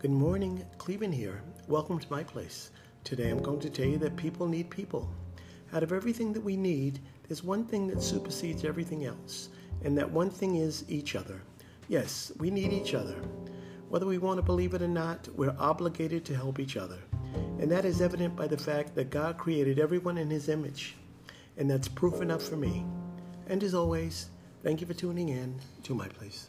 Good morning, Clevin here. Welcome to my place. Today I'm going to tell you that people need people. Out of everything that we need, there's one thing that supersedes everything else, and that one thing is each other. Yes, we need each other. Whether we want to believe it or not, we're obligated to help each other. And that is evident by the fact that God created everyone in His image. And that's proof enough for me. And as always, thank you for tuning in to my place.